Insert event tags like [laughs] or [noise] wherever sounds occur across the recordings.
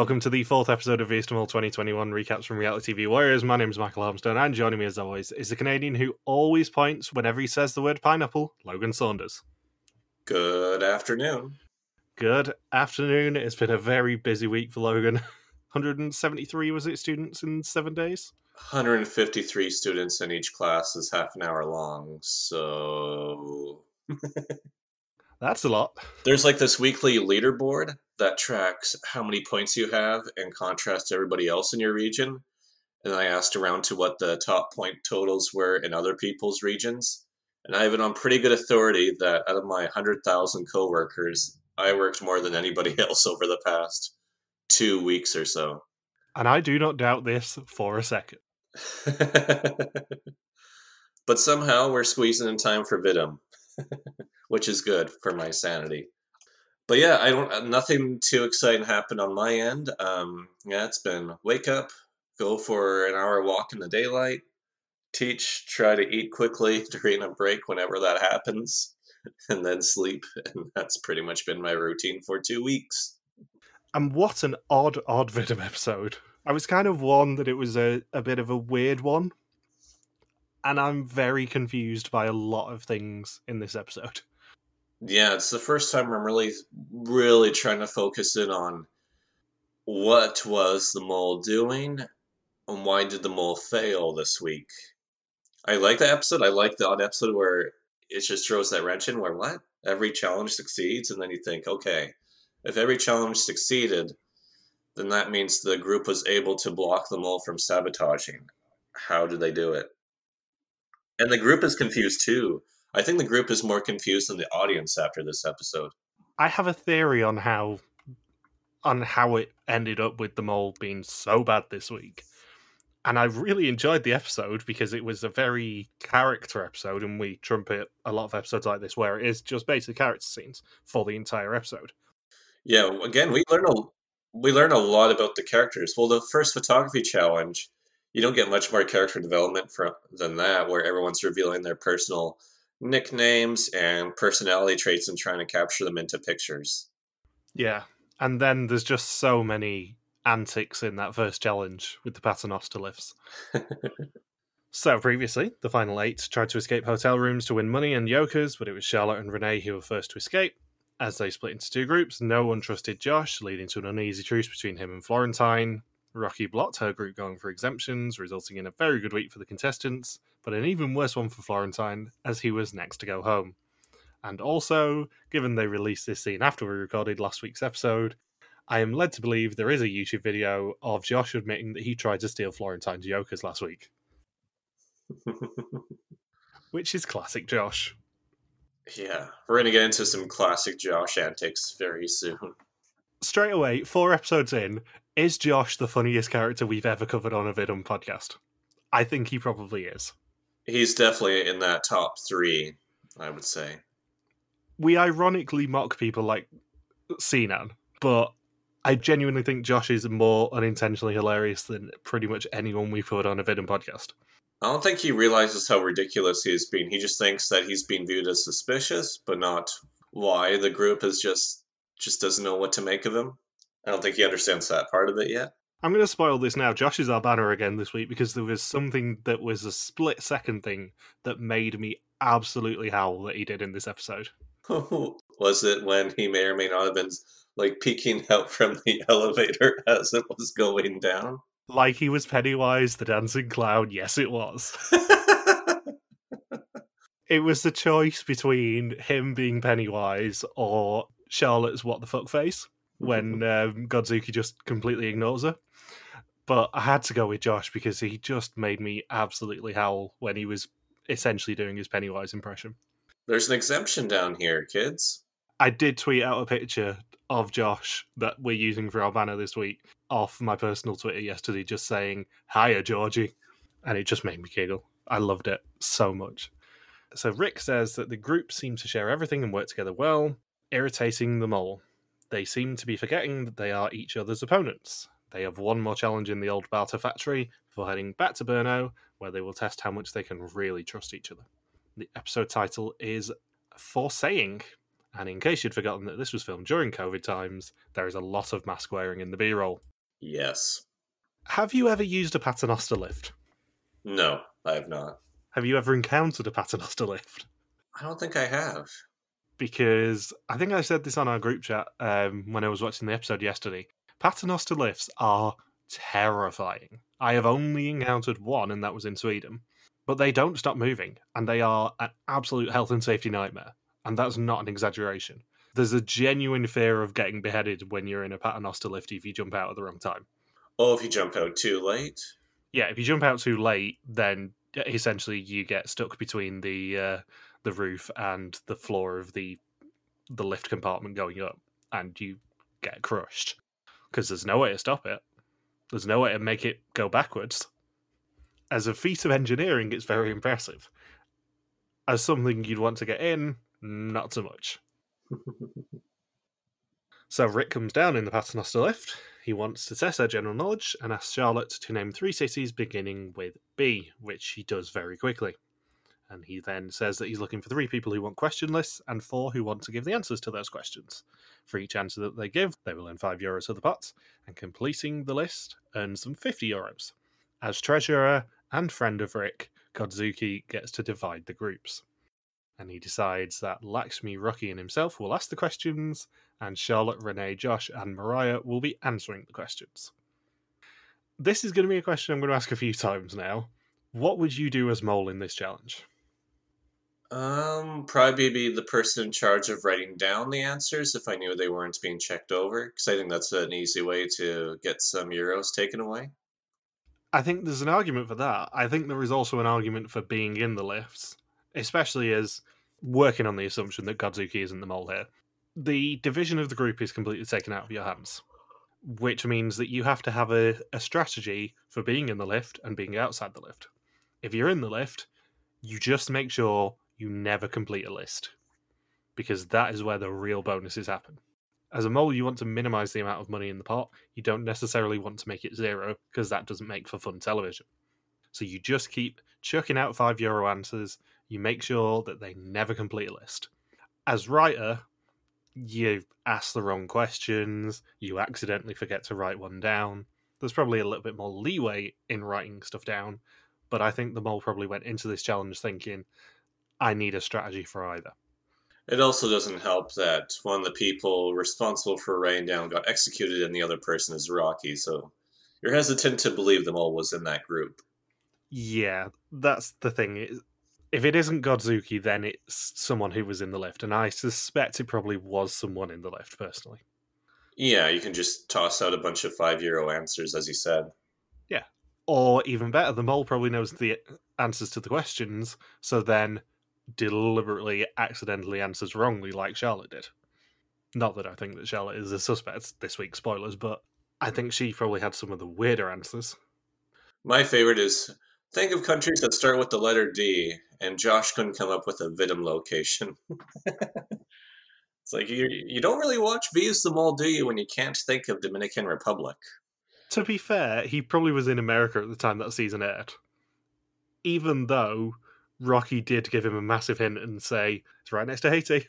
Welcome to the fourth episode of Easternwall 2021 recaps from Reality TV Warriors. My name is Michael Armstrong, and joining me as always is the Canadian who always points whenever he says the word pineapple, Logan Saunders. Good afternoon. Good afternoon. It's been a very busy week for Logan. [laughs] 173 was it students in seven days? 153 students in each class is half an hour long, so [laughs] That's a lot. there's like this weekly leaderboard that tracks how many points you have in contrast to everybody else in your region. And I asked around to what the top point totals were in other people's regions. And I have it on pretty good authority that out of my 100,000 coworkers, I worked more than anybody [laughs] else over the past two weeks or so. And I do not doubt this for a second. [laughs] but somehow we're squeezing in time for Vidum, [laughs] which is good for my sanity. But yeah, I don't. Nothing too exciting happened on my end. Um, yeah, it's been wake up, go for an hour walk in the daylight, teach, try to eat quickly [laughs] during a break whenever that happens, [laughs] and then sleep. [laughs] And that's pretty much been my routine for two weeks. And what an odd, odd Vidum episode. I was kind of warned that it was a, a bit of a weird one. And I'm very confused by a lot of things in this episode. Yeah, it's the first time I'm really, really trying to focus in on what was the mole doing and why did the mole fail this week. I like the episode. I like the odd episode where it just throws that wrench in where what? Every challenge succeeds, and then you think, okay, if every challenge succeeded, then that means the group was able to block the mole from sabotaging. How did they do it? And the group is confused too. I think the group is more confused than the audience after this episode. I have a theory on how on how it ended up with the mole being so bad this week. And I really enjoyed the episode because it was a very character episode, and we trumpet a lot of episodes like this where it is just basically character scenes for the entire episode. Yeah, again, we learn a we learn a lot about the characters. Well, the first photography challenge, you don't get much more character development from than that, where everyone's revealing their personal nicknames and personality traits and trying to capture them into pictures. Yeah. And then there's just so many antics in that first challenge with the paternoster lifts. [laughs] so previously, the final eight tried to escape hotel rooms to win money and yokers, but it was Charlotte and Renee who were first to escape. As they split into two groups, no one trusted Josh, leading to an uneasy truce between him and Florentine. Rocky blocked her group going for exemptions, resulting in a very good week for the contestants, but an even worse one for Florentine, as he was next to go home. And also, given they released this scene after we recorded last week's episode, I am led to believe there is a YouTube video of Josh admitting that he tried to steal Florentine's Jokers last week, [laughs] which is classic Josh. yeah, we're gonna get into some classic Josh antics very soon. Straight away, four episodes in, is Josh the funniest character we've ever covered on a Vidum podcast? I think he probably is. He's definitely in that top three, I would say. We ironically mock people like Sinan, but I genuinely think Josh is more unintentionally hilarious than pretty much anyone we've put on a Vidum podcast. I don't think he realizes how ridiculous he is being. He just thinks that he's being viewed as suspicious, but not why the group is just just doesn't know what to make of him. I don't think he understands that part of it yet. I'm going to spoil this now. Josh is our banner again this week because there was something that was a split second thing that made me absolutely howl that he did in this episode. [laughs] was it when he may or may not have been like peeking out from the [laughs] elevator as it was going down? Like he was Pennywise, the dancing clown. Yes, it was. [laughs] it was the choice between him being Pennywise or Charlotte's what the fuck face when [laughs] um, Godzooky just completely ignores her. But I had to go with Josh because he just made me absolutely howl when he was essentially doing his Pennywise impression. There's an exemption down here, kids. I did tweet out a picture of Josh that we're using for our banner this week off my personal Twitter yesterday, just saying, Hiya, Georgie. And it just made me giggle. I loved it so much. So Rick says that the group seem to share everything and work together well, irritating them all. They seem to be forgetting that they are each other's opponents. They have one more challenge in the old Baťa factory before heading back to Brno, where they will test how much they can really trust each other. The episode title is For Saying, And in case you'd forgotten that this was filmed during COVID times, there is a lot of mask wearing in the B roll. Yes. Have you ever used a paternoster lift? No, I have not. Have you ever encountered a paternoster lift? I don't think I have. Because I think I said this on our group chat um, when I was watching the episode yesterday. Paternoster lifts are terrifying. I have only encountered one, and that was in Sweden. But they don't stop moving, and they are an absolute health and safety nightmare. And that's not an exaggeration. There's a genuine fear of getting beheaded when you're in a paternoster lift if you jump out at the wrong time. Or if you jump out too late? Yeah, if you jump out too late, then essentially you get stuck between the uh, the roof and the floor of the the lift compartment going up, and you get crushed because there's no way to stop it. There's no way to make it go backwards. As a feat of engineering, it's very impressive. As something you'd want to get in, not so much. [laughs] so Rick comes down in the paternoster lift. He wants to test her general knowledge and asks Charlotte to name three cities beginning with B, which she does very quickly. And he then says that he's looking for three people who want question lists and four who want to give the answers to those questions. For each answer that they give, they will earn five euros for the pot, and completing the list earns them 50 euros. As treasurer and friend of Rick, Godzooky gets to divide the groups. And he decides that Lakshmi, Rocky, and himself will ask the questions, and Charlotte, Renee, Josh, and Mariah will be answering the questions. This is going to be a question I'm going to ask a few times now. What would you do as Mole in this challenge? Um, probably be the person in charge of writing down the answers if I knew they weren't being checked over, because I think that's an easy way to get some euros taken away. I think there's an argument for that. I think there is also an argument for being in the lifts, especially as working on the assumption that Godzooky isn't the mole here. The division of the group is completely taken out of your hands, which means that you have to have a, a strategy for being in the lift and being outside the lift. If you're in the lift, you just make sure you never complete a list because that is where the real bonuses happen. As a mole, you want to minimize the amount of money in the pot. You don't necessarily want to make it zero because that doesn't make for fun television. So you just keep chucking out five euro answers. You make sure that they never complete a list. As writer, you ask the wrong questions, you accidentally forget to write one down. There's probably a little bit more leeway in writing stuff down, but I think the mole probably went into this challenge thinking, I need a strategy for either. It also doesn't help that one of the people responsible for writing down got executed and the other person is Rocky, so you're hesitant to believe them all was in that group. Yeah, that's the thing. If it isn't Godzooky, then it's someone who was in the lift, and I suspect it probably was someone in the lift, personally. Yeah, you can just toss out a bunch of five euro answers, as you said. Yeah. Or even better, the mole probably knows the answers to the questions, so then deliberately accidentally answers wrongly like Charlotte did. Not that I think that Charlotte is a suspect this week, spoilers, but I think she probably had some of the weirder answers. My favorite is think of countries that start with the letter D, and Josh couldn't come up with a Vidim location. [laughs] it's like you you don't really watch V's the Mole, do you, when you can't think of Dominican Republic? To be fair, he probably was in America at the time that season aired. Even though Rocky did give him a massive hint and say it's right next to Haiti.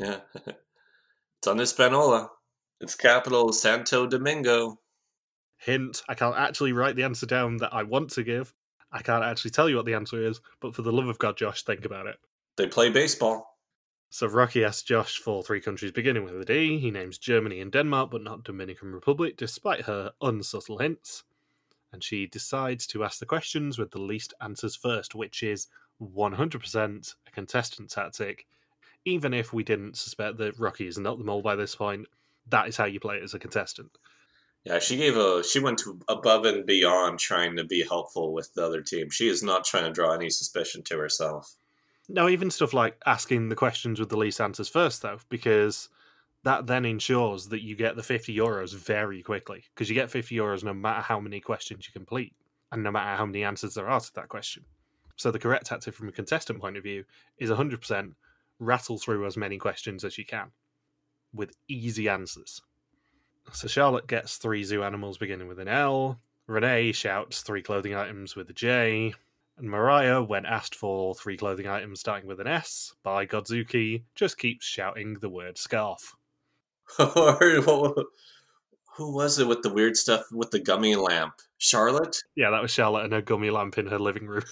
Yeah, [laughs] it's on Hispaniola. Its capital Santo Domingo. Hint: I can't actually write the answer down that I want to give. I can't actually tell you what the answer is, but for the love of God, Josh, think about it. They play baseball. So Rocky asks Josh for three countries beginning with a D. He names Germany and Denmark, but not Dominican Republic, despite her unsubtle hints. And she decides to ask the questions with the least answers first, which is 100% a contestant tactic. Even if we didn't suspect that Rocky is not the mole by this point, that is how you play it as a contestant. Yeah, she gave a she went to above and beyond trying to be helpful with the other team. She is not trying to draw any suspicion to herself. No, even stuff like asking the questions with the least answers first, though, because that then ensures that you get the 50 euros very quickly. Because you get 50 euros no matter how many questions you complete, and no matter how many answers there are to that question. So the correct tactic from a contestant point of view is 100% rattle through as many questions as you can with easy answers. So Charlotte gets three zoo animals beginning with an L. Renee shouts three clothing items with a J. And Mariah, when asked for three clothing items starting with an S by Godzuki, just keeps shouting the word scarf. [laughs] who was it with the weird stuff with the gummy lamp? Charlotte? Yeah, that was Charlotte and her gummy lamp in her living room.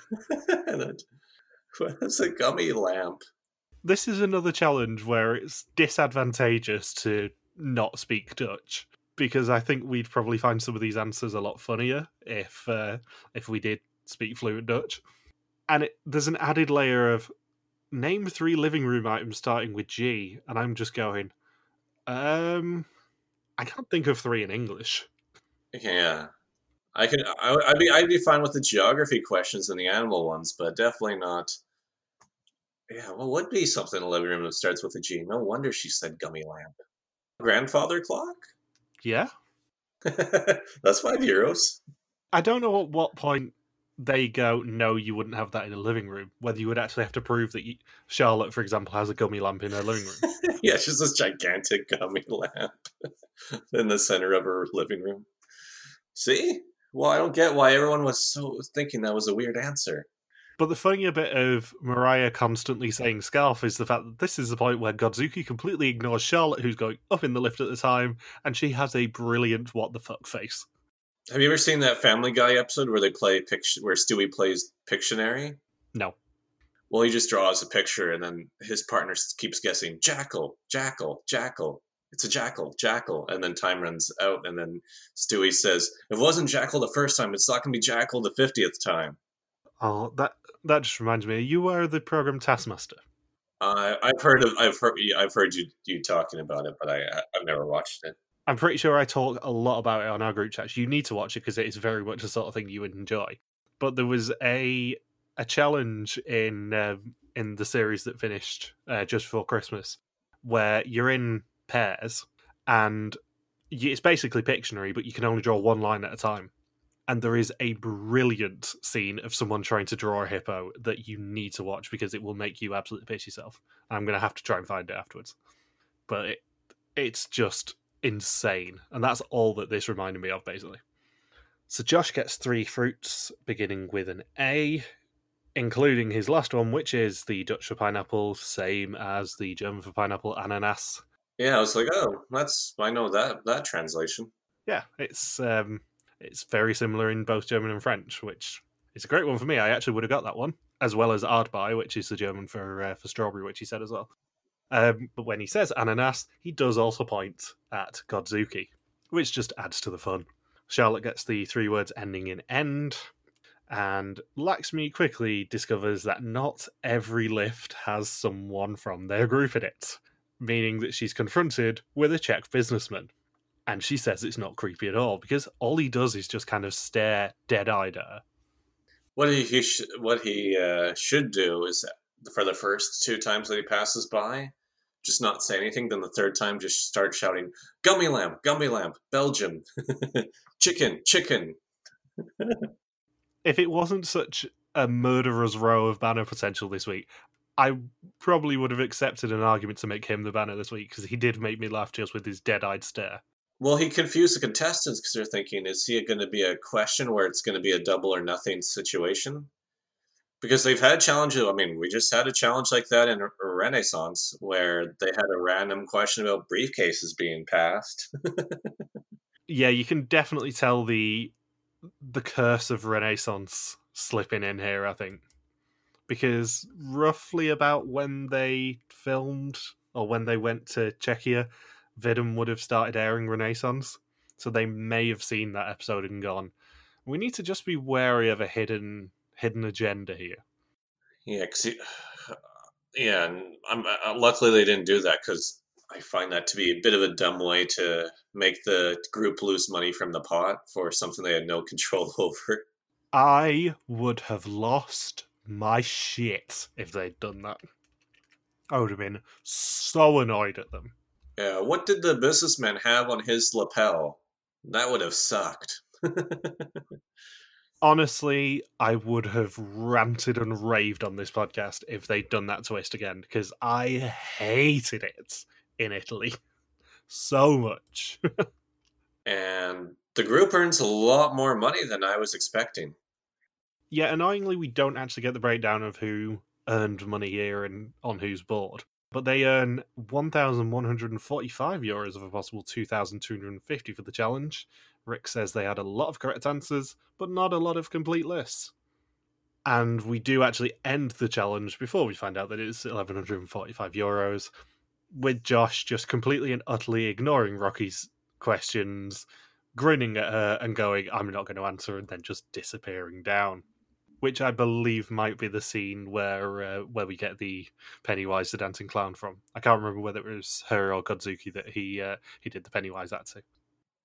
what is a gummy lamp? This is another challenge where it's disadvantageous to not speak Dutch because I think we'd probably find some of these answers a lot funnier if uh, if we did speak fluent Dutch. And it, there's an added layer of name three living room items starting with G, and I'm just going, um, I can't think of three in English. Yeah, I can. I, would be. I'd be fine with the geography questions and the animal ones, but definitely not. Yeah, well, would be something in the living room that starts with a G. No wonder she said gummy lamp. Grandfather clock. Yeah, [laughs] that's five euros. I don't know at what point they go, no, you wouldn't have that in a living room. Whether you would actually have to prove that you, Charlotte, for example, has a gummy lamp in her living room. [laughs] yeah, she's this gigantic gummy lamp [laughs] in the center of her living room. See? Well, I don't get why everyone was so thinking that was a weird answer. But the funnier bit of Mariah constantly saying scarf is the fact that this is the point where Godzooky completely ignores Charlotte, who's going up in the lift at the time, and she has a brilliant what the fuck face. Have you ever seen that Family Guy episode where they play Pict- where Stewie plays Pictionary? No. Well, he just draws a picture, and then his partner keeps guessing jackal, jackal, jackal. It's a jackal, jackal, and then time runs out, and then Stewie says, "If it wasn't jackal the first time, it's not going to be jackal the fiftieth time." Oh, that that just reminds me. You are the program Taskmaster. Uh, I've heard of, I've heard, I've heard you you talking about it, but I I've never watched it. I'm pretty sure I talk a lot about it on our group chats. You need to watch it because it is very much the sort of thing you would enjoy. But there was a a challenge in uh, in the series that finished uh, just before Christmas, where you're in pairs and you, it's basically Pictionary, but you can only draw one line at a time. And there is a brilliant scene of someone trying to draw a hippo that you need to watch because it will make you absolutely piss yourself. I'm going to have to try and find it afterwards. But it, it's just insane. And that's all that this reminded me of, basically. So Josh gets three fruits, beginning with an A, including his last one, which is the Dutch for pineapple, same as the German for pineapple, ananas. Yeah, I was like, oh, that's I know that that translation. Yeah, it's um, it's very similar in both German and French, which is a great one for me. I actually would have got that one, as well as Ardbei, which is the German for uh, for strawberry, which he said as well. Um, but when he says ananas, he does also point at Godzooky, which just adds to the fun. Charlotte gets the three words ending in end, and Lakshmi quickly discovers that not every lift has someone from their group in it, meaning that she's confronted with a Czech businessman. And she says it's not creepy at all because all he does is just kind of stare dead eyed at her. What he, he sh- what he uh, should do is for the first two times that he passes by, just not say anything. Then the third time, just start shouting, "Gummy lamp, gummy lamp, Belgium, [laughs] chicken, chicken." if it wasn't such a murderer's row of banner potential this week, I probably would have accepted an argument to make him the banner this week because he did make me laugh just with his dead-eyed stare. Well, he confused the contestants because they're thinking, is he going to be a question where it's going to be a double or nothing situation? Because they've had challenges. I mean, we just had a challenge like that in Renaissance where they had a random question about briefcases being passed. [laughs] yeah, you can definitely tell the the curse of Renaissance slipping in here. I think because roughly about when they filmed or when they went to Czechia, Vidum would have started airing Renaissance, so they may have seen that episode and gone. We need to just be wary of a hidden hidden agenda here. Yeah, cause [sighs] yeah, and I'm, uh, luckily they didn't do that because I find that to be a bit of a dumb way to make the group lose money from the pot for something they had no [laughs] control over. I would have lost my shit if they'd done that. I would have been so annoyed at them. Yeah, what did the businessman have on his lapel? That would have sucked. [laughs] honestly, I would have ranted and raved on this podcast if they'd done that twist again because I hated it in Italy [laughs] so much. [laughs] and the group earns a lot more money than I was expecting. Yeah, annoyingly, we don't actually get the breakdown of who earned money here and on whose board. But they earn 1,145 euros of a possible 2,250 for the challenge. Rick says they had a lot of correct answers, but not a lot of complete lists. And we do actually end the challenge before we find out that it's 1,145 euros, with Josh just completely and utterly ignoring Rocky's questions, grinning at her and going, I'm not going to answer, and then just disappearing down which I believe might be the scene where uh, where we get the Pennywise the dancing clown from. I can't remember whether it was her or Godzooky that he uh, he did the Pennywise at to.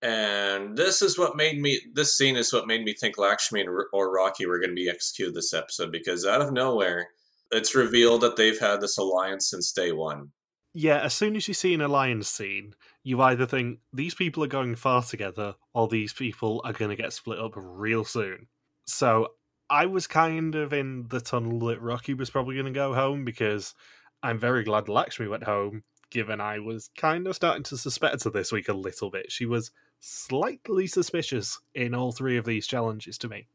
And this is what made me. This scene is what made me think Lakshmi or Rocky were going to be executed this episode because out of nowhere, it's revealed that they've had this alliance since day one. Yeah, as soon as you see an alliance scene, you either think these people are going far together, or these people are going to get split up real soon. So I was kind of in the tunnel that Rocky was probably going to go home because I'm very glad Lakshmi went home, given I was kind of starting to suspect her this week a little bit. She was slightly suspicious in all three of these challenges to me.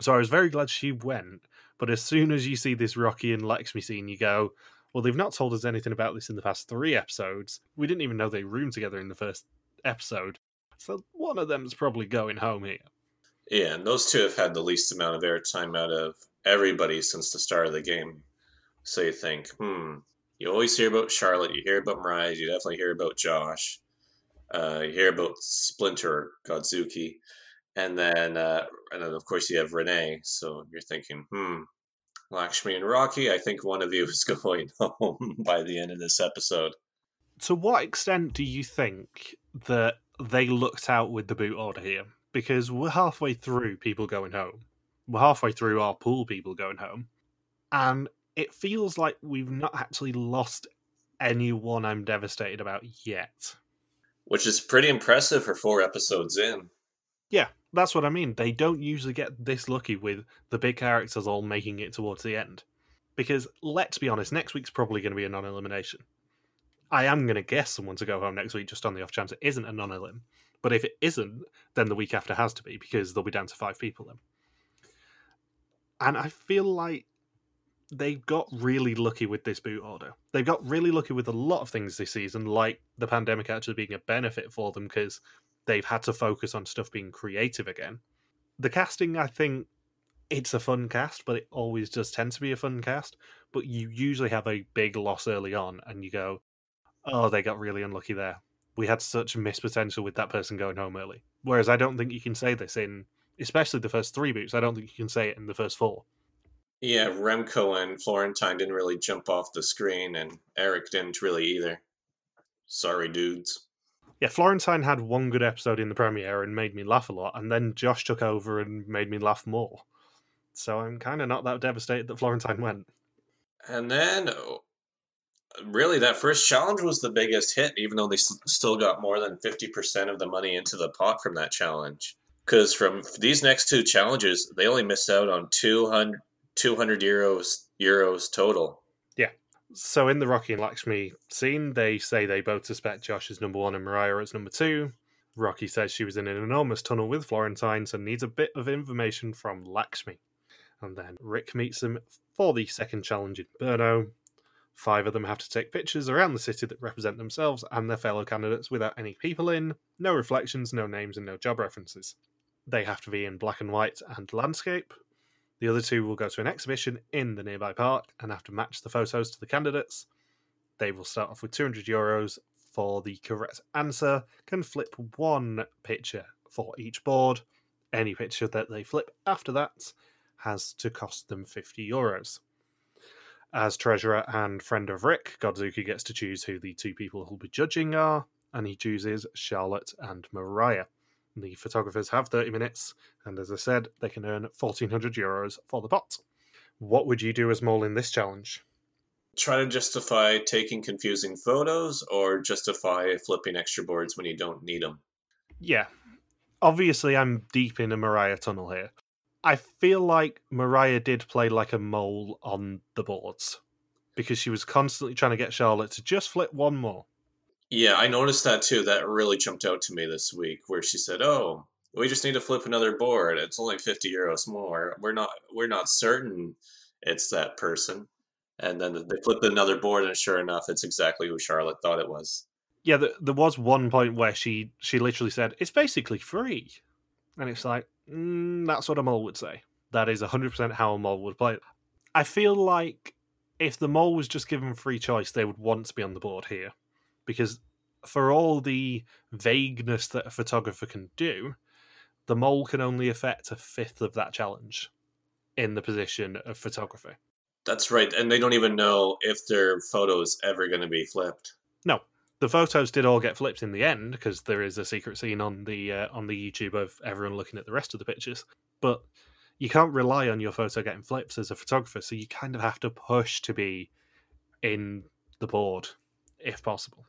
So I was very glad she went. But as soon as you see this Rocky and Lakshmi scene, you go, well, they've not told us anything about this in the past three episodes. We didn't even know they roomed together in the first episode. So one of them's probably going home here. Yeah, and those two have had the least amount of airtime out of everybody since the start of the game. So you think, hmm, you always hear about Charlotte, you hear about Mariah, you definitely hear about Josh, uh, you hear about Splinter, Godzooky, and then uh, and then of course you have Renee. So you're thinking, hmm, Lakshmi and Rocky. I think one of you [laughs] is going home by the end of this episode. To what extent do you think that they looked out with the boot order here? because we're halfway through people going home. We're halfway through our pool people going home. And it feels like we've not actually lost anyone I'm devastated about yet. Which is pretty impressive for four episodes in. Yeah, that's what I mean. They don't usually get this lucky with the big characters all making it towards the end. Because let's be honest, next week's probably going to be a non elimination. I am going to guess someone to go home next week just on the off chance it isn't a non elim. But if it isn't, then the week after has to be because they'll be down to five people then. And I feel like they got really lucky with this boot order. They got really lucky with a lot of things this season, like the pandemic actually being a benefit for them because they've had to focus on stuff being creative again. The casting, I think, it's a fun cast, but it always does tend to be a fun cast. But you usually have a big loss early on, and you go, "Oh, they got really unlucky there." we had such missed potential with that person going home early. Whereas I don't think you can say this in, especially the first three boots. I don't think you can say it in the first four. Yeah, Remco and Florentine didn't really jump off the screen, and Eric didn't really either. Sorry, dudes. Yeah, Florentine had one good episode in the premiere and made me laugh a lot, and then Josh took over and made me laugh more. So I'm kind of not that devastated that Florentine went. And then uh, really that first challenge was the biggest hit even though they still got more than 50% of the money into the pot from that challenge because from these next two challenges they only missed out on 200, 200 euros euros total yeah so in the rocky and lakshmi scene they say they both suspect josh is number one and mariah is number two rocky says she was in an enormous tunnel with florentine so needs a bit of information from lakshmi and then rick meets them for the second challenge in Brno. Five of them have to take pictures around the city that represent themselves and their fellow candidates without any people in, no reflections, no names, and no job references. They have to be in black and white and landscape. The other two will go to an exhibition in the nearby park and have to match the photos to the candidates. They will start off with 200 euros for the correct answer, can flip one picture for each board. Any picture that they flip after that has to cost them 50 euros. As treasurer and friend of Rick, Godzooky gets to choose who the two people who'll be judging are, and he chooses Charlotte and Mariah. The photographers have 30 minutes, and as I said, they can earn 1400 euros for the pot. What would you do as Mole in this challenge? Try to justify taking confusing photos or justify flipping extra boards when you don't need them. Yeah. Obviously, I'm deep in a Mariah tunnel here. I feel like Mariah did play like a mole on the boards because she was constantly trying to get Charlotte to just flip one more. Yeah, I noticed that too. That really jumped out to me this week where she said, Oh, we just need to flip another board. It's only 50 euros more. We're not we're not certain it's that person. And then they flip another board, and sure enough, it's exactly who Charlotte thought it was. Yeah, there, there was one point where she she literally said it's basically free, and it's like mm, that's what a mole would say. That is 100% how a mole would play. I feel like if the mole was just given free choice, they would want to be on the board here. Because for all the vagueness that a photographer can do, the mole can only affect a fifth of that challenge in the position of photography. That's right. And they don't even know if their photo is ever going to be flipped. No. The photos did all get flipped in the end because there is a secret scene on the uh, on the YouTube of everyone looking at the rest of the pictures. But you can't rely on your photo getting flipped as a photographer, so you kind of have to push to be in the board if possible.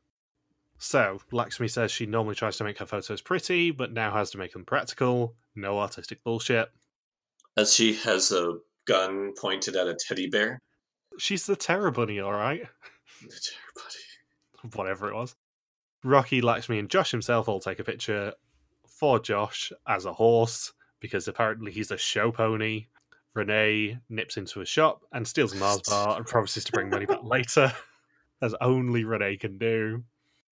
So, Lakshmi says she normally tries to make her photos pretty, but now has to make them practical. No artistic bullshit. As she has a gun pointed at a teddy bear. She's the Terror Bunny, alright? The terror bunny. Whatever it was. Rocky, Lakshmi, and Josh himself all take a picture for Josh as a horse because apparently he's a show pony. Renee nips into a shop and steals a Mars bar and promises to bring money back [laughs] later, as only Renee can do.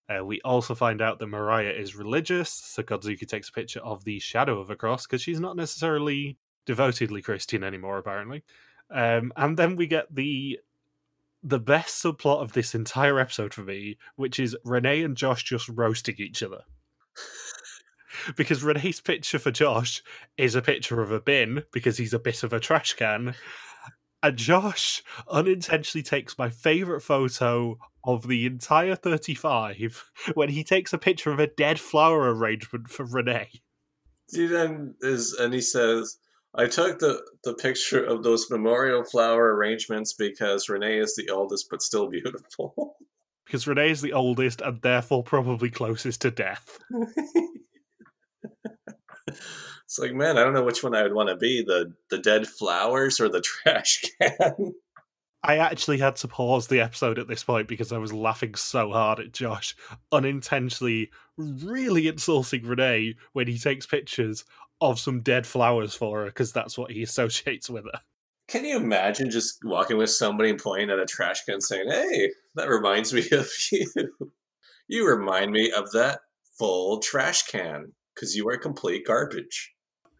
Uh, we also find out that Mariah is religious, so Godzooky takes a picture of the shadow of a cross because she's not necessarily devotedly Christian anymore, apparently. Um, and then we get the the best subplot of this entire episode for me, which is Renee and Josh just roasting each other. [laughs] because Renee's picture for Josh is a picture of a bin because he's a bit of a trash can. And Josh unintentionally takes my favourite photo of the entire 35 [laughs] when he takes a picture of a dead flower arrangement for Renee. He then is, and he says, I took the, the picture of those memorial flower arrangements because Renee is the oldest but still beautiful. [laughs] Because Renee is the oldest and therefore probably closest to death. [laughs] it's like, man, I don't know which one I would want to be the, the dead flowers or the [laughs] trash can. I actually had to pause the episode at this point because I was laughing so hard at Josh unintentionally really insulting Renee when he takes pictures of some dead flowers for her because that's what he associates with her. Can you imagine just walking with somebody and pointing at a trash can saying, Hey, that reminds me of [laughs] you. You remind me of that full trash can because you are complete garbage.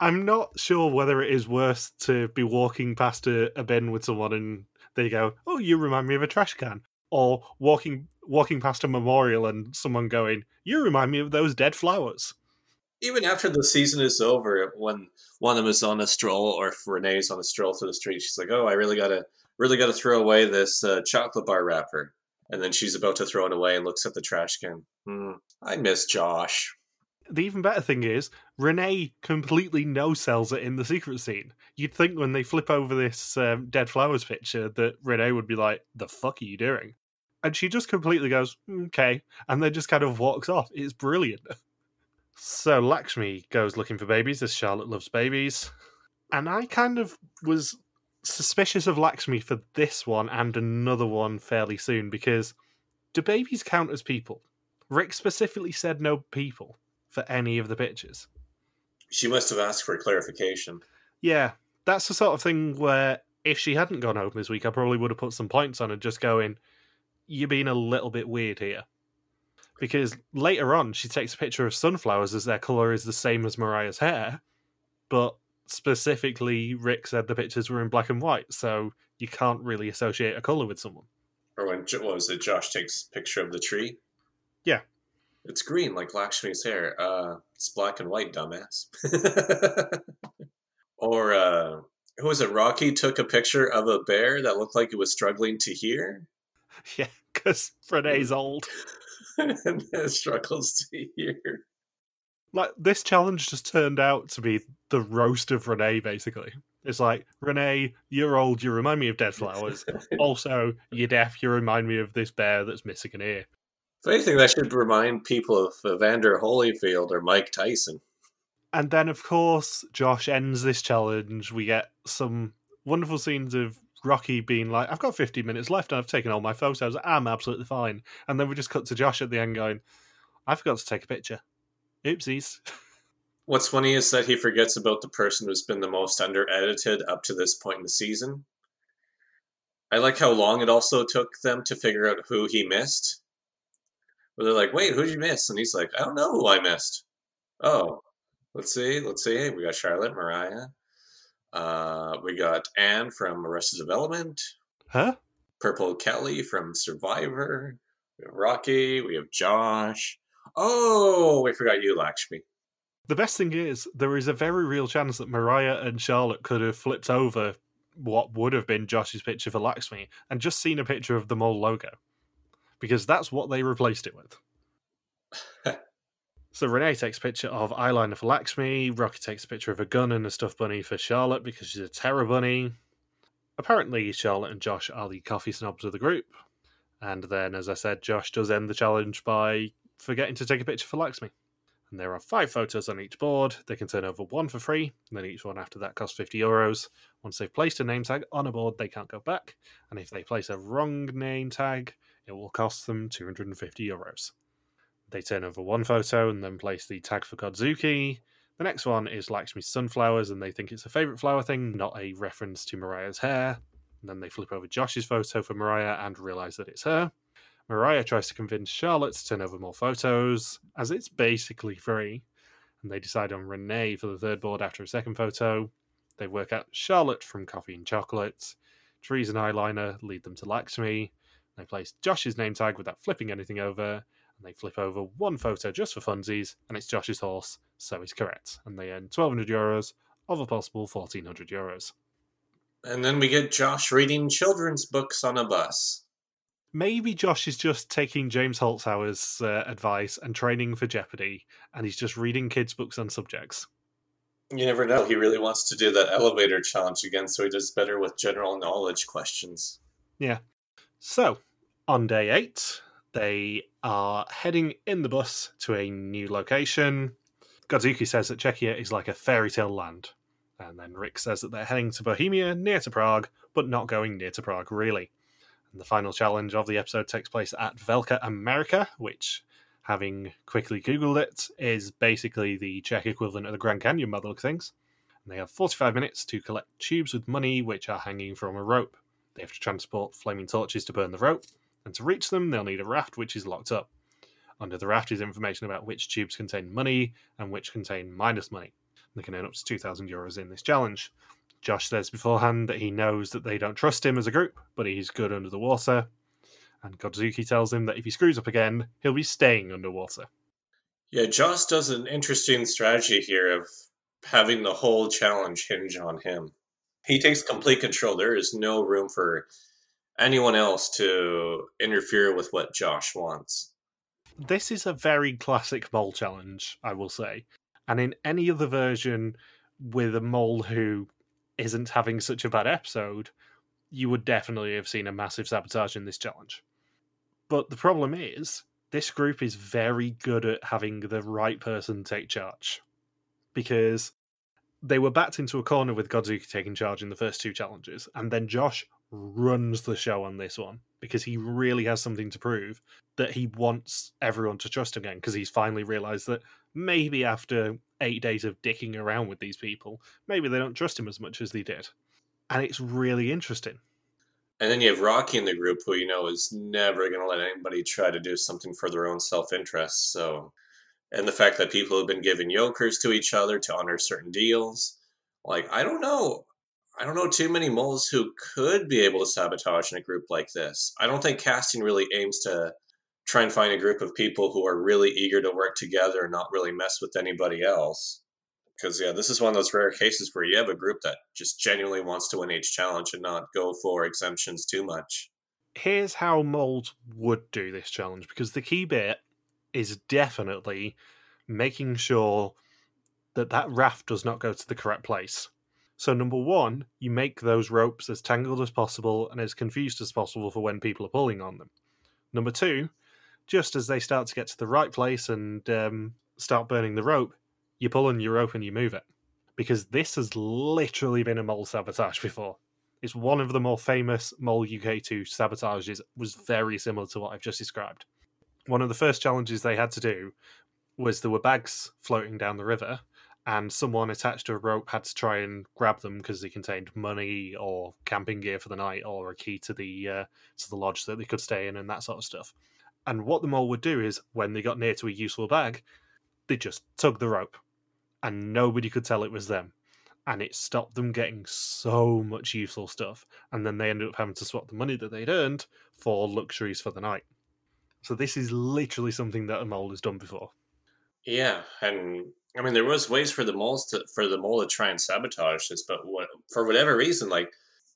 I'm not sure whether it is worse to be walking past a, a bin with someone and they go, "Oh, you remind me of a trash can," or walking walking past a memorial and someone going, "You remind me of those dead flowers." Even after the season is over, when one of them is on a stroll or if Renee's on a stroll through the street, she's like, "Oh, I really gotta really gotta throw away this uh, chocolate bar wrapper," and then she's about to throw it away and looks at the trash can. Hmm, I miss Josh the even better thing is Renee completely no sells it in the secret scene. You'd think when they flip over this um, dead flowers picture that Renee would be like, "The fuck are you doing?" And she just completely goes, "Okay," and then just kind of walks off. It's brilliant. So Lakshmi goes looking for babies as Charlotte loves babies, and I kind of was suspicious of Lakshmi for this one and another one fairly soon because do babies count as people? Rick specifically said no people for any of the pictures. She must have asked for clarification. Yeah, that's the sort of thing where if she hadn't gone home this week, I probably would have put some points on and just going, You're being a little bit weird here. Because later on, she takes a picture of sunflowers as their colour is the same as Mariah's hair, but specifically, Rick said the pictures were in black and white, so you can't really associate a colour with someone. Or when what was it? Josh takes a picture of the tree. Yeah, it's green like Lakshmi's hair. Uh, it's black and white, dumbass. [laughs] or uh, who was it? Rocky took a picture of a bear that looked like it was struggling to hear. [laughs] Yeah, because Renee's [laughs] old and it struggles to hear. Like this challenge just turned out to be the roast of Renee. Basically, it's like Renee, you're old. You remind me of dead flowers. also, you're deaf. You remind me of this bear that's missing an ear. If anything, that should remind people of Evander Holyfield or Mike Tyson. And then, of course, Josh ends this challenge. We get some wonderful scenes of Rocky being like, I've got 15 minutes left and I've taken all my photos. I'm absolutely fine. And then we just cut to Josh at the end going, I forgot to take a picture. Oopsies. [laughs] What's funny is that he forgets about the person who's been the most under edited up to this point in the season. I like how long it also took them to figure out who he missed. Where they're like, wait, who did you miss? And he's like, I don't know who I missed. Oh, let's see, let's see. We got Charlotte, Mariah. Uh, we got Anne from Arrested Development. Huh? Purple Kelly from Survivor. We have Rocky. We have Josh. Oh, we forgot you, Lakshmi. The best thing is, there is a very real chance that Mariah and Charlotte could have flipped over what would have been Josh's picture for Lakshmi and just seen a picture of the mole logo. Because that's what they replaced it with. [laughs] so Renee takes a picture of eyeliner for Lakshmi, Rocky takes a picture of a gun and a stuffed bunny for Charlotte because she's a terror bunny. Apparently, Charlotte and Josh are the coffee snobs of the group. And then, as I said, Josh does end the challenge by forgetting to take a picture for Lakshmi. And there are five photos on each board. They can turn over one for free, and then each one after that costs 50 euros. Once they've placed a name tag on a board, they can't go back. And if they place a wrong name tag, it will cost them 250 euros. They turn over one photo and then place the tag for Godzooky. The next one is Lakshmi's sunflowers, and they think it's a favourite flower thing, not a reference to Mariah's hair. And then they flip over Josh's photo for Mariah and realise that it's her. Mariah tries to convince Charlotte to turn over more photos, as it's basically free. And they decide on Renee for the third board after a second photo. They work out Charlotte from Coffee and Chocolate. Trees and eyeliner lead them to Lakshmi. They place Josh's name tag without flipping anything over, and they flip over one photo just for funsies, and it's Josh's horse, so he's correct. And they earn 1200 euros of a possible 1400 euros. And then we get Josh reading children's books on a bus. Maybe Josh is just taking James Holzhauer's uh, advice and training for Jeopardy, and he's just reading kids' books on subjects. You never know. He really wants to do that elevator challenge again, so he does better with general knowledge questions. Yeah. So, on day eight, they are heading in the bus to a new location. Godzooky says that Czechia is like a fairy tale land. And then Rick says that they're heading to Bohemia, near to Prague, but not going near to Prague, really. And the final challenge of the episode takes place at Velká Amerika, which, having quickly Googled it, is basically the Czech equivalent of the Grand Canyon by the look of things. And they have 45 minutes to collect tubes with money which are hanging from a rope. They have to transport flaming torches to burn the rope, and to reach them, they'll need a raft which is locked up. Under the raft is information about which tubes contain money and which contain minus money. They can earn up to 2,000 euros in this challenge. Josh says beforehand that he knows that they don't trust him as a group, but he's good under the water. And Godzooky tells him that if he screws up again, he'll be staying underwater. Yeah, Josh does an interesting strategy here of having the whole challenge hinge on him. He takes complete control. There is no room for anyone else to interfere with what Josh wants. This is a very classic mole challenge, I will say. And in any other version with a mole who isn't having such a bad episode, you would definitely have seen a massive sabotage in this challenge. But the problem is, this group is very good at having the right person take charge. Because they were backed into a corner with Godzooky taking charge in the first two challenges, and then Josh runs the show on this one because he really has something to prove that he wants everyone to trust him again because he's finally realized that maybe after eight days of dicking around with these people, maybe they don't trust him as much as they did. And it's really interesting. And then you have Rocky in the group who you know is never going to let anybody try to do something for their own self interest. So, and the fact that people have been giving yokers to each other to honor certain deals. Like, I don't know. I don't know too many moles who could be able to sabotage in a group like this. I don't think casting really aims to try and find a group of people who are really eager to work together and not really mess with anybody else. Because yeah, this is one of those rare cases where you have a group that just genuinely wants to win each challenge and not go for exemptions too much. Here's how moles would do this challenge because the key bit is definitely making sure that that raft does not go to the correct place. So, number one, you make those ropes as tangled as possible and as confused as possible for when people are pulling on them. Number two, just as they start to get to the right place and um, start burning the rope, you pull on your rope and you move it. Because this has literally been a mole sabotage before. It's one of the more famous Mole UK2 sabotages, was very similar to what I've just described. One of the first challenges they had to do was there were bags floating down the river, and someone attached to a rope had to try and grab them because they contained money or camping gear for the night or a key to the uh, to the lodge that they could stay in and that sort of stuff. And what the mole would do is, when they got near to a useful bag, they just tug the rope, and nobody could tell it was them. And it stopped them getting so much useful stuff. And then they ended up having to swap the money that they'd earned for luxuries for the night. So this is literally something that a mole has done before. Yeah, and I mean there was ways for the moles to for the mole to try and sabotage this, but what, for whatever reason, like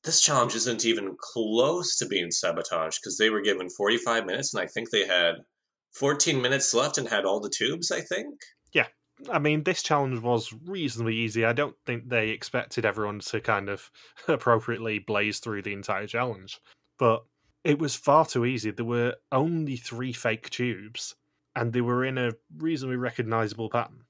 this challenge isn't even close to being sabotaged because they were given 45 minutes and I think they had 14 minutes left and had all the tubes, I think. Yeah. I mean, this challenge was reasonably easy. I don't think they expected everyone to kind of [laughs] appropriately blaze through the entire challenge, but it was far too easy. There were only three fake tubes, and they were in a reasonably recognizable pattern.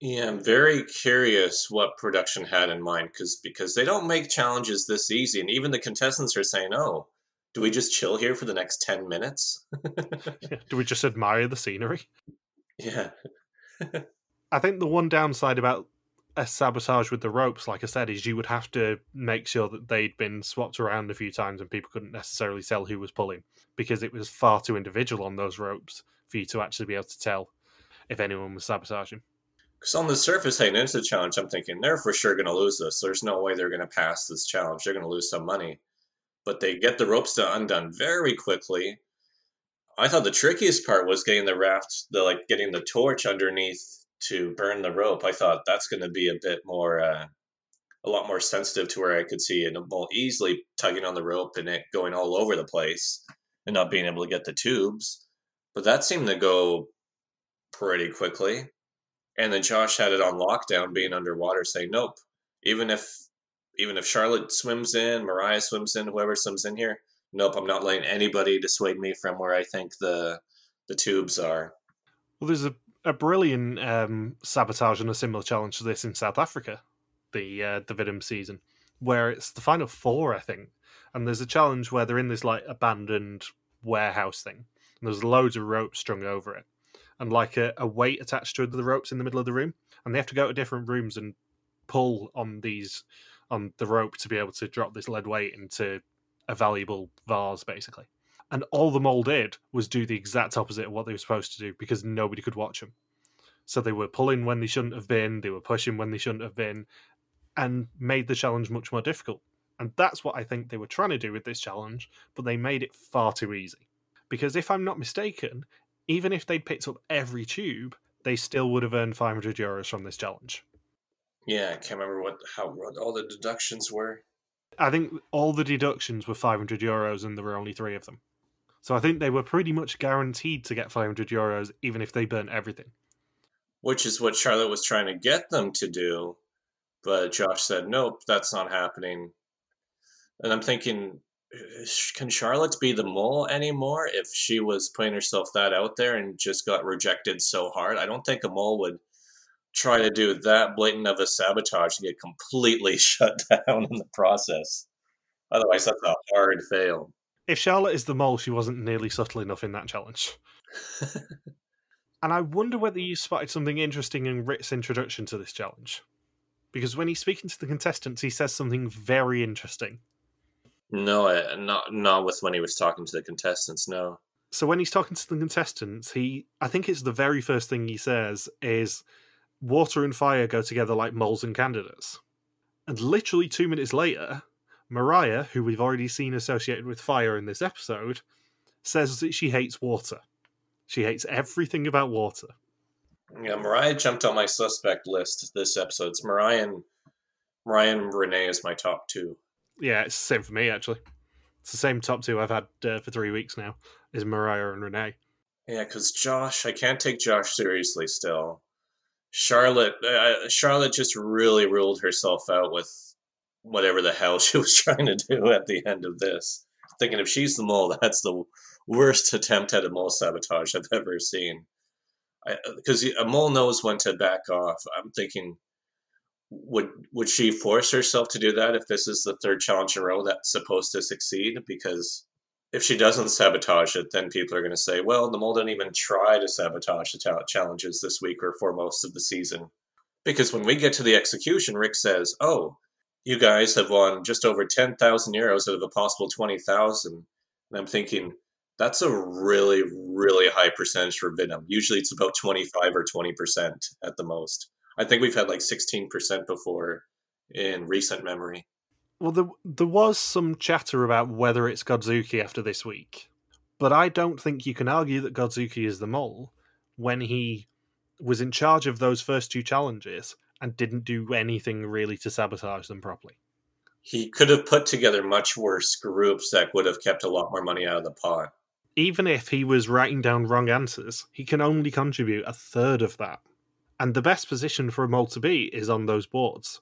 Yeah, I'm very curious what production had in mind because because they don't make challenges this easy, and even the contestants are saying, "Oh, do we just chill here for the next ten minutes? [laughs] [laughs] do we just admire the scenery?" Yeah. [laughs] I think the one downside about a sabotage with the ropes, like I said, is you would have to make sure that they'd been swapped around a few times and people couldn't necessarily tell who was pulling because it was far too individual on those ropes for you to actually be able to tell if anyone was sabotaging. Because on the surface, heading into the challenge, I'm thinking they're for sure going to lose this. There's no way they're going to pass this challenge. They're going to lose some money. But they get the ropes undone very quickly. I thought the trickiest part was getting the raft, the like getting the torch underneath to burn the rope. I thought that's going to be a bit more, uh, a lot more sensitive to where I could see it more easily tugging on the rope and it going all over the place and not being able to get the tubes. But that seemed to go pretty quickly. And then Josh had it on lockdown, being underwater, saying, "Nope. Even if even if Charlotte swims in, Mariah swims in, whoever swims in here, nope. I'm not letting anybody dissuade me from where I think the the tubes are." Well, there's a a brilliant um, sabotage and a similar challenge to this in South Africa, the uh, the Vidum season, where it's the final four, I think, and there's a challenge where they're in this like abandoned warehouse thing, and there's loads of ropes strung over it, and like a, a weight attached to the ropes in the middle of the room, and they have to go to different rooms and pull on these on the rope to be able to drop this lead weight into a valuable vase, basically. And all the mole did was do the exact opposite of what they were supposed to do because nobody could watch them. So they were pulling when they shouldn't have been, they were pushing when they shouldn't have been, and made the challenge much more difficult. And that's what I think they were trying to do with this challenge, but they made it far too easy. Because if I'm not mistaken, even if they'd picked up every tube, they still would have earned 500 euros from this challenge. Yeah, I can't remember what how what all the deductions were. I think all the deductions were 500 euros, and there were only three of them. So I think they were pretty much guaranteed to get 500 euros, even if they burnt everything. Which is what Charlotte was trying to get them to do, but Josh said, "Nope, that's not happening." And I'm thinking, can Charlotte be the mole anymore if she was putting herself that out there and just got rejected so hard? I don't think a mole would try to do that blatant of a sabotage and get completely [laughs] shut down in the process. Otherwise, that's a hard fail. If Charlotte is the mole, she wasn't nearly subtle enough in that challenge. [laughs] and I wonder whether you spotted something interesting in Rick's introduction to this challenge. Because when he's speaking to the contestants, he says something very interesting. No, not not with when he was talking to the contestants. No. So when he's talking to the contestants, he I think it's the very first thing he says is water and fire go together like moles and candidates. And literally two minutes later, Mariah, who we've already seen associated with fire in this episode, says that she hates water. She hates everything about water. Yeah, Mariah jumped on my suspect list this episode. It's Mariah and Mariah and Renee is my top two. Yeah, it's the same for me actually. It's the same top two I've had uh, for three weeks now. Is Mariah and Renee. Yeah, because Josh, I can't take Josh seriously still. Charlotte, uh, Charlotte just really ruled herself out with whatever the hell [laughs] she was trying to do at the end of this. Thinking if she's the mole, [laughs] that's the worst attempt at a mole sabotage I've ever seen. Because uh, a mole knows when to back off. I'm thinking would would she force herself to do that if this is the third challenge in a row that's supposed to succeed? Because if she doesn't sabotage it, then people are going to say, "Well, the mole didn't even try to sabotage the challenges this week or for most of the season." Because when we get to the execution, Rick says, "Oh, you guys have won just over ten thousand euros out of a possible twenty thousand. And I'm thinking that's a really, really high percentage for Venom. Usually, it's about twenty-five or twenty percent at the most. I think we've had like sixteen percent before in recent memory. Well, there, there was some chatter about whether it's Godzooky after this week, but I don't think you can argue that Godzooky is the mole when he was in charge of those first two challenges and didn't do anything really to sabotage them properly. He could have put together much worse groups that would have kept a lot more money out of the pot. Even if he was writing down wrong answers, he can only contribute a third of that. And the best position for a mole to be is on those boards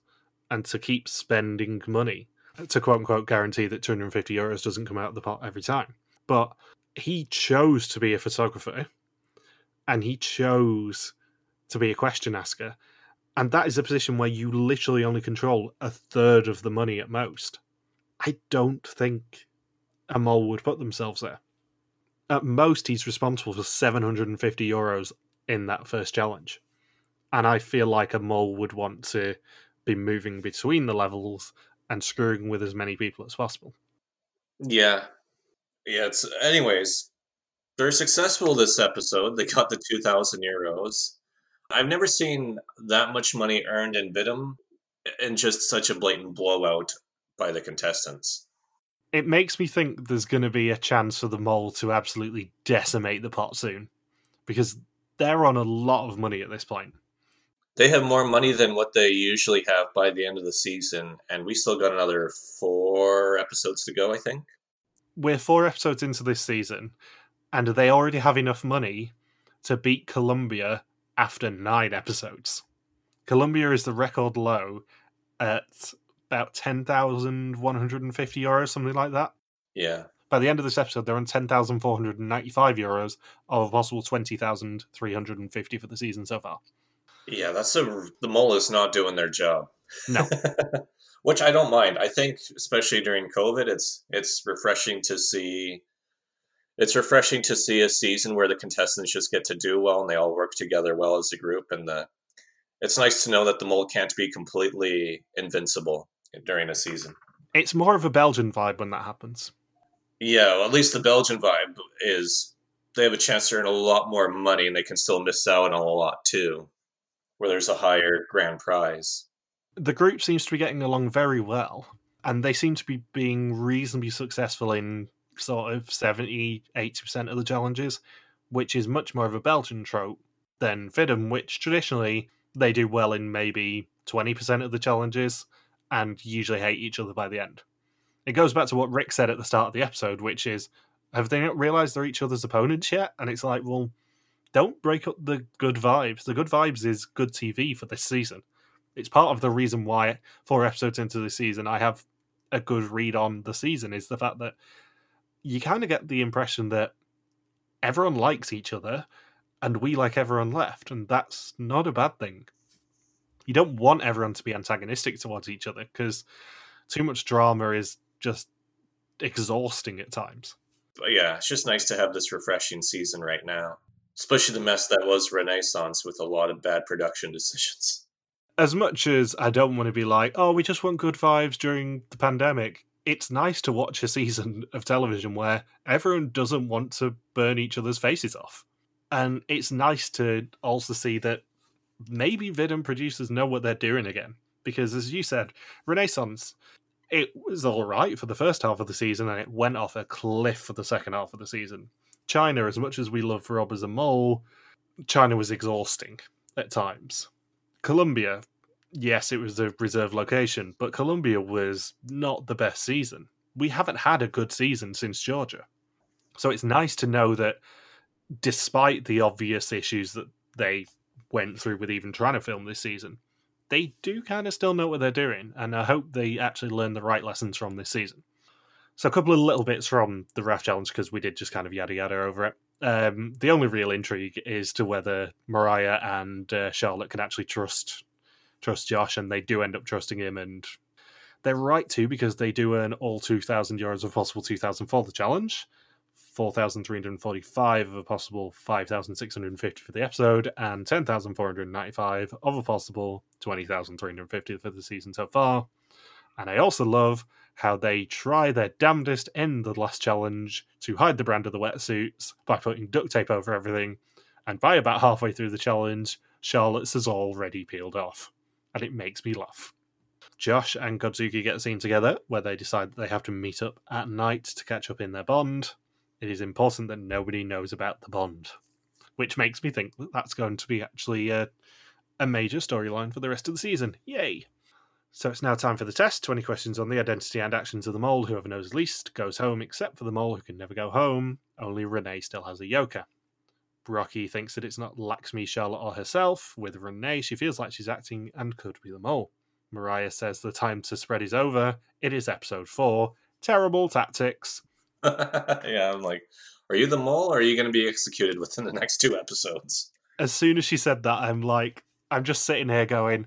and to keep spending money to quote unquote guarantee that 250 euros doesn't come out of the pot every time. But he chose to be a photographer and he chose to be a question asker. And that is a position where you literally only control a third of the money at most. I don't think a mole would put themselves there. At most, he's responsible for 750 euros in that first challenge. And I feel like a mole would want to be moving between the levels and screwing with as many people as possible. Yeah. Yeah, it's anyways, they're successful this episode. They got the 2000 euros. I've never seen that much money earned in Vidum in just such a blatant blowout by the contestants. It makes me think there's going to be a chance for the mole to absolutely decimate the pot soon because they're on a lot of money at this point. They have more money than what they usually have by the end of the season, and we still got another four episodes to go, I think. We're four episodes into this season, and they already have enough money to beat Colombia after nine episodes. Colombia is the record low at about 10,150 euros, something like that. Yeah. By the end of this episode, they're on 10,495 euros of a possible 20,350 for the season so far. Yeah, that's a the mole is not doing their job. No. [laughs] Which I don't mind. I think especially during COVID, it's it's refreshing to see it's refreshing to see a season where the contestants just get to do well and they all work together well as a group and the it's nice to know that the mole can't be completely invincible during a season. It's more of a Belgian vibe when that happens. Yeah, well, at least the Belgian vibe is they have a chance to earn a lot more money and they can still miss out on a lot too, where there's a higher grand prize. The group seems to be getting along very well, and they seem to be being reasonably successful in sort of 70 80% of the challenges, which is much more of a Belgian trope than Vidum, which traditionally they do well in maybe 20% of the challenges and usually hate each other by the end. It goes back to what Rick said at the start of the episode, which is, have they not realized they're each other's opponents yet? And it's like, well, don't break up the good vibes. The good vibes is good TV for this season. It's part of the reason why four episodes into the season I have a good read on the season is the fact that you kind of get the impression that everyone likes each other and we like everyone left, and that's not a bad thing. You don't want everyone to be antagonistic towards each other because too much drama is just exhausting at times. But yeah, it's just nice to have this refreshing season right now, especially the mess that was Renaissance with a lot of bad production [laughs] decisions. As much as I don't want to be like, oh, we just want good vibes during the pandemic, it's nice to watch a season of television where everyone doesn't want to burn each other's faces off. And it's nice to also see that maybe Vidum producers know what they're doing again. Because as you said, Renaissance, it was all right for the first half of the season and it went off a cliff for the second half of the season. China, as much as we love Rob as a mole, China was exhausting at times. Colombia, yes, it was a reserve location, but Colombia was not the best season. We haven't had a good season since Georgia. So it's nice to know that despite the obvious issues that they went through with even trying to film this season, they do kind of still know what they're doing, and I hope they actually learn the right lessons from this season. So, a couple of little bits from the Raft Challenge because we did just kind of yada yada over it. Um, the only real intrigue is to whether Mariah and uh, Charlotte can actually trust trust Josh, and they do end up trusting him, and they're right to because they do earn all two thousand euros of possible two thousand for the challenge 4,345 of a possible 5,650 for the episode, and 10,495 of a possible 20,350 for the season so far. And I also love how they try their damnedest in the last challenge to hide the brand of the wetsuits by putting duct tape over everything. And by about halfway through the challenge, Charlotte's has already peeled off. And it makes me laugh. Josh and Godzooky get a scene together where they decide that they have to meet up at night to catch up in their bond. It is important that nobody knows about the bond, which makes me think that that's going to be actually a, a major storyline for the rest of the season. Yay! So it's now time for the test. 20 questions on the identity and actions of the mole. Whoever knows least goes home, except for the mole who can never go home. Only Renee still has a yoker. Rocky thinks that it's not Lakshmi, Charlotte, or herself. With Renee, she feels like she's acting and could be the mole. Mariah says the time to spread is over. It is episode four. Terrible tactics. [laughs] yeah, I'm like, are you the mole or are you going to be executed within the next two episodes? As soon as she said that, I'm like, I'm just sitting here going,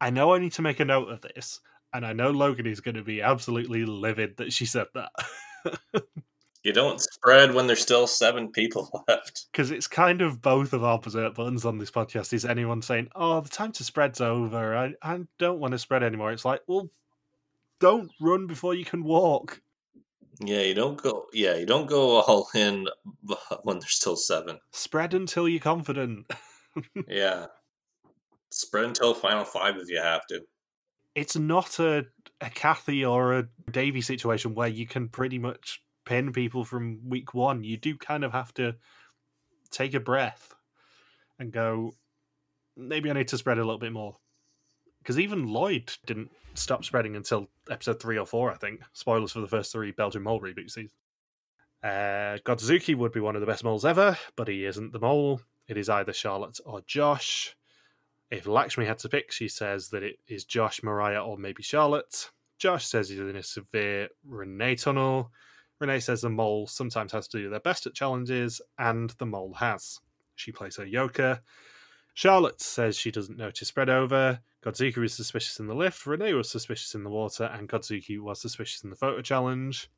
I know I need to make a note of this. And I know Logan is going to be absolutely livid that she said that. [laughs] you don't spread when there's still seven people [laughs] left. Because it's kind of both of our berserk buttons on this podcast. Is anyone saying, "Oh, the time to spread's over. I, I don't want to spread anymore." It's like, well, don't run before you can walk. Yeah, you don't go. Yeah, you don't go all [laughs] in when there's still seven. Spread until you're confident. [laughs] yeah, spread until final five if you have to. It's not a a Kathy or a Davy situation where you can pretty much pin people from week one. You do kind of have to take a breath and go. Maybe I need to spread a little bit more because even Lloyd didn't stop spreading until episode three or four, I think. Spoilers for the first three Belgian mole reboot seasons. Uh, Godzooky would be one of the best moles ever, but he isn't the mole. It is either Charlotte or Josh. If Lakshmi had to pick, she says that it is Josh, Mariah, or maybe Charlotte. Josh says he's in a severe Renee tunnel. Renee says the mole sometimes has to do their best at challenges, and the mole has. She plays her yoker. Charlotte says she doesn't know to spread over. Godzooky was suspicious in the lift, Renee was suspicious in the water, and Godzooky was suspicious in the photo challenge.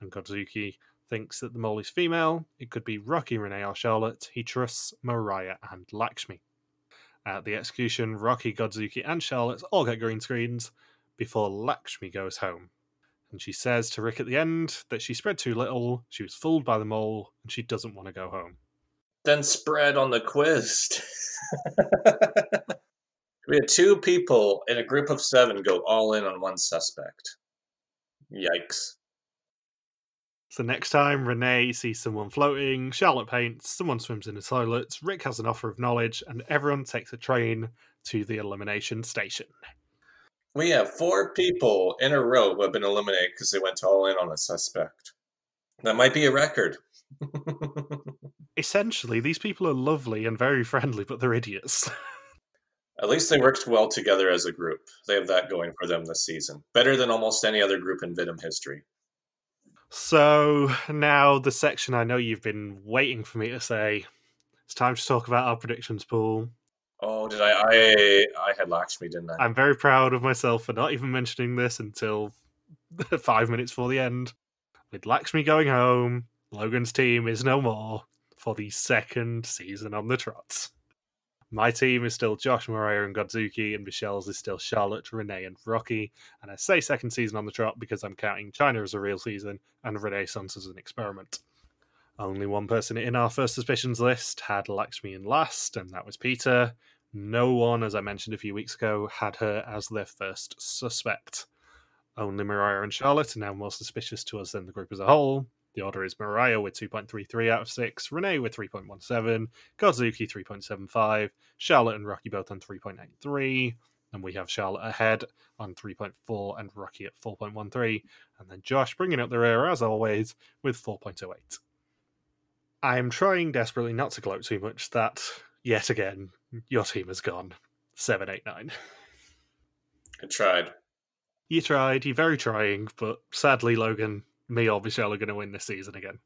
And Godzooky thinks that the mole is female. It could be Rocky, Renee, or Charlotte. He trusts Mariah and Lakshmi. At the execution, Rocky, Godzooky, and Charlotte all get green screens before Lakshmi goes home. And she says to Rick at the end that she spread too little, she was fooled by the mole, and she doesn't want to go home. Then spread on the quiz. [laughs] we had two people in a group of seven go all in on one suspect. Yikes. So next time Renee sees someone floating, Charlotte paints, someone swims in the toilet, Rick has an offer of knowledge, and everyone takes a train to the elimination station. We have four people in a row who have been eliminated because they went all in on a suspect. That might be a record. [laughs] Essentially, these people are lovely and very friendly, but they're idiots. [laughs] At least they worked well together as a group. They have that going for them this season. Better than almost any other group in Vidum history. So now the section I know you've been waiting for me to say. It's time to talk about our predictions pool. Oh, did I? I I had Lakshmi, didn't I? I'm very proud of myself for not even mentioning this until [laughs] five minutes before the end. With Lakshmi going home, Logan's team is no more for the second season on the trots. My team is still Josh, Mariah, and Godzooky, and Michelle's is still Charlotte, Renee, and Rocky. And I say second season on the trot because I'm counting China as a real season and Renaissance as an experiment. Only one person in our first suspicions list had Lakshmi in last, and that was Peter. No one, as I mentioned a few weeks ago, had her as their first suspect. Only Mariah and Charlotte are now more suspicious to us than the group as a whole. The order is Mariah with 2.33 out of 6, Renee with 3.17, Godzooky 3.75, Charlotte and Rocky both on 3.83, and we have Charlotte ahead on 3.4 and Rocky at 4.13, and then Josh bringing up the rear as always with 4.08. I am trying desperately not to gloat too much that, yet again, your team has gone 789. I tried. You tried, you're very trying, but sadly, Logan, me or Michelle are going to win this season again.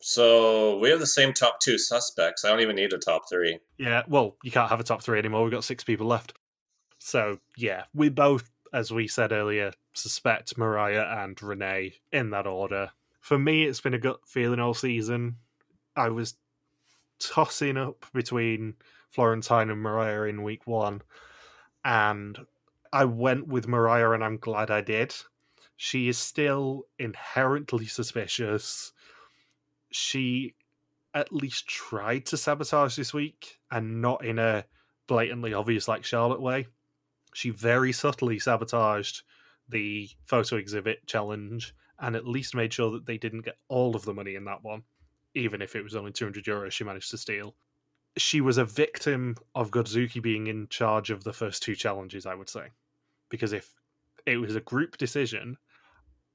So we have the same top two suspects. I don't even need a top three. Yeah, well, you can't have a top three anymore. We've got six people left. So, yeah, we both, as we said earlier, suspect Mariah and Renee in that order. For me, it's been a gut feeling all season. I was tossing up between Florentine and Mariah in week one, and I went with Mariah, and I'm glad I did. She is still inherently suspicious. She at least tried to sabotage this week, and not in a blatantly obvious like Charlotte way. She very subtly sabotaged the photo exhibit challenge and at least made sure that they didn't get all of the money in that one, even if it was only 200 euros she managed to steal. She was a victim of Godzooky being in charge of the first two challenges, I would say. Because if it was a group decision,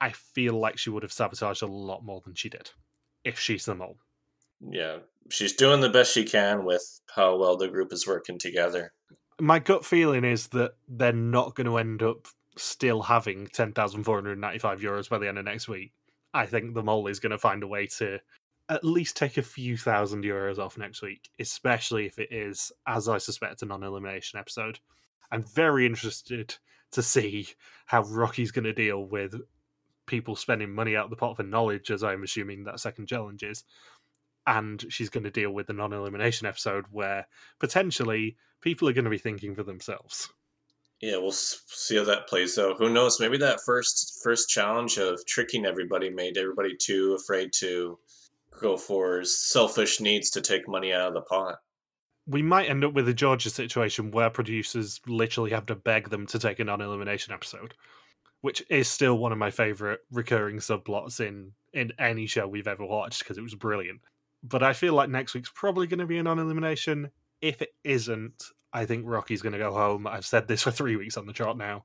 I feel like she would have sabotaged a lot more than she did, if she's the mole. Yeah, she's doing the best she can with how well the group is working together. My gut feeling is that they're not going to end up still having 10,495 euros by the end of next week. I think the mole is going to find a way to at least take a few thousand euros off next week, especially if it is, as I suspect, a non elimination episode. I'm very interested to see how Rocky's going to deal with people spending money out of the pot for knowledge, as I'm assuming that second challenge is. And she's going to deal with the non elimination episode where potentially people are going to be thinking for themselves. Yeah, we'll see how that plays out. Who knows? Maybe that first first challenge of tricking everybody made everybody too afraid to go for selfish needs to take money out of the pot. We might end up with a Georgia situation where producers literally have to beg them to take a non-elimination episode, which is still one of my favorite recurring subplots in in any show we've ever watched because it was brilliant. But I feel like next week's probably going to be a non-elimination. If it isn't, I think Rocky's going to go home. I've said this [laughs] for three weeks on the chart now,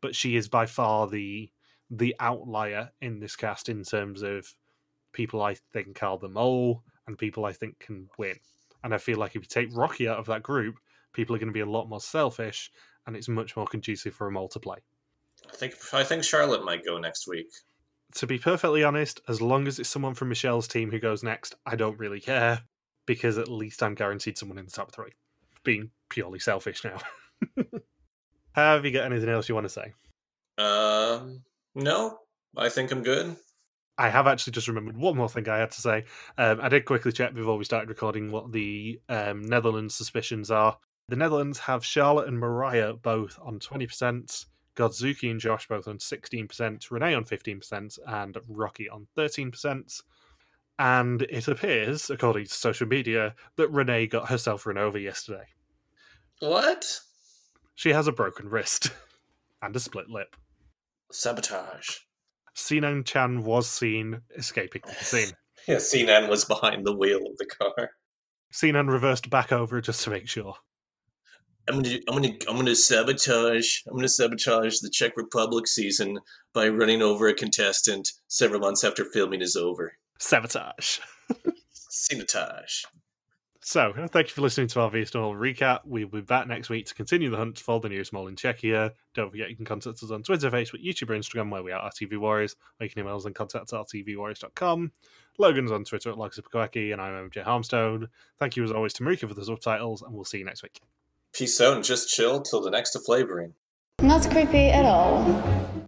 but she is by far the the outlier in this cast in terms of people I think are the mole and people I think can win. And I feel like if you take Rocky out of that group, people are going to be a lot more selfish, and it's much more conducive for a mole to play. I think I think Charlotte might go next week. To be perfectly honest, as long as it's someone from Michelle's team who goes next, I don't really care because at least I'm guaranteed someone in the top three being purely selfish now. [laughs] Have you got anything else you want to say? Um, no, I think I'm good. I have actually just remembered one more thing I had to say. Um, I did quickly check before we started recording what the um, Netherlands suspicions are. The Netherlands have Charlotte and Mariah both on 20%, Godzooky and Josh both on 16%, Renee on 15%, and Rocky on 13%. And it appears, according to social media, that Renee got herself run over yesterday. What? She has a broken wrist [laughs] and a split lip. Sabotage. Sinan Can was seen escaping the scene. [laughs] yeah, Sinan was behind the wheel of the car. Sinan reversed back over just to make sure. I'm gonna, I'm gonna, I'm gonna sabotage. I'm gonna sabotage the Czech Republic season by running over a contestant several months after filming is over. Sabotage. [laughs] Sabotage. So, thank you for listening to our Viestal recap. We'll be back next week to continue the hunt for the newest mole in Czechia. Don't forget you can contact us on Twitter, Facebook, YouTube, or Instagram, where we are RTV Warriors. Or you can email us and contact at rtvwarriors.com. Logan's on Twitter at Logsupakawaki, and I'm MJ Harmstone. Thank you as always to Marika for the subtitles, and we'll see you next week. Peace out and just chill till the next flavoring. Not creepy at all.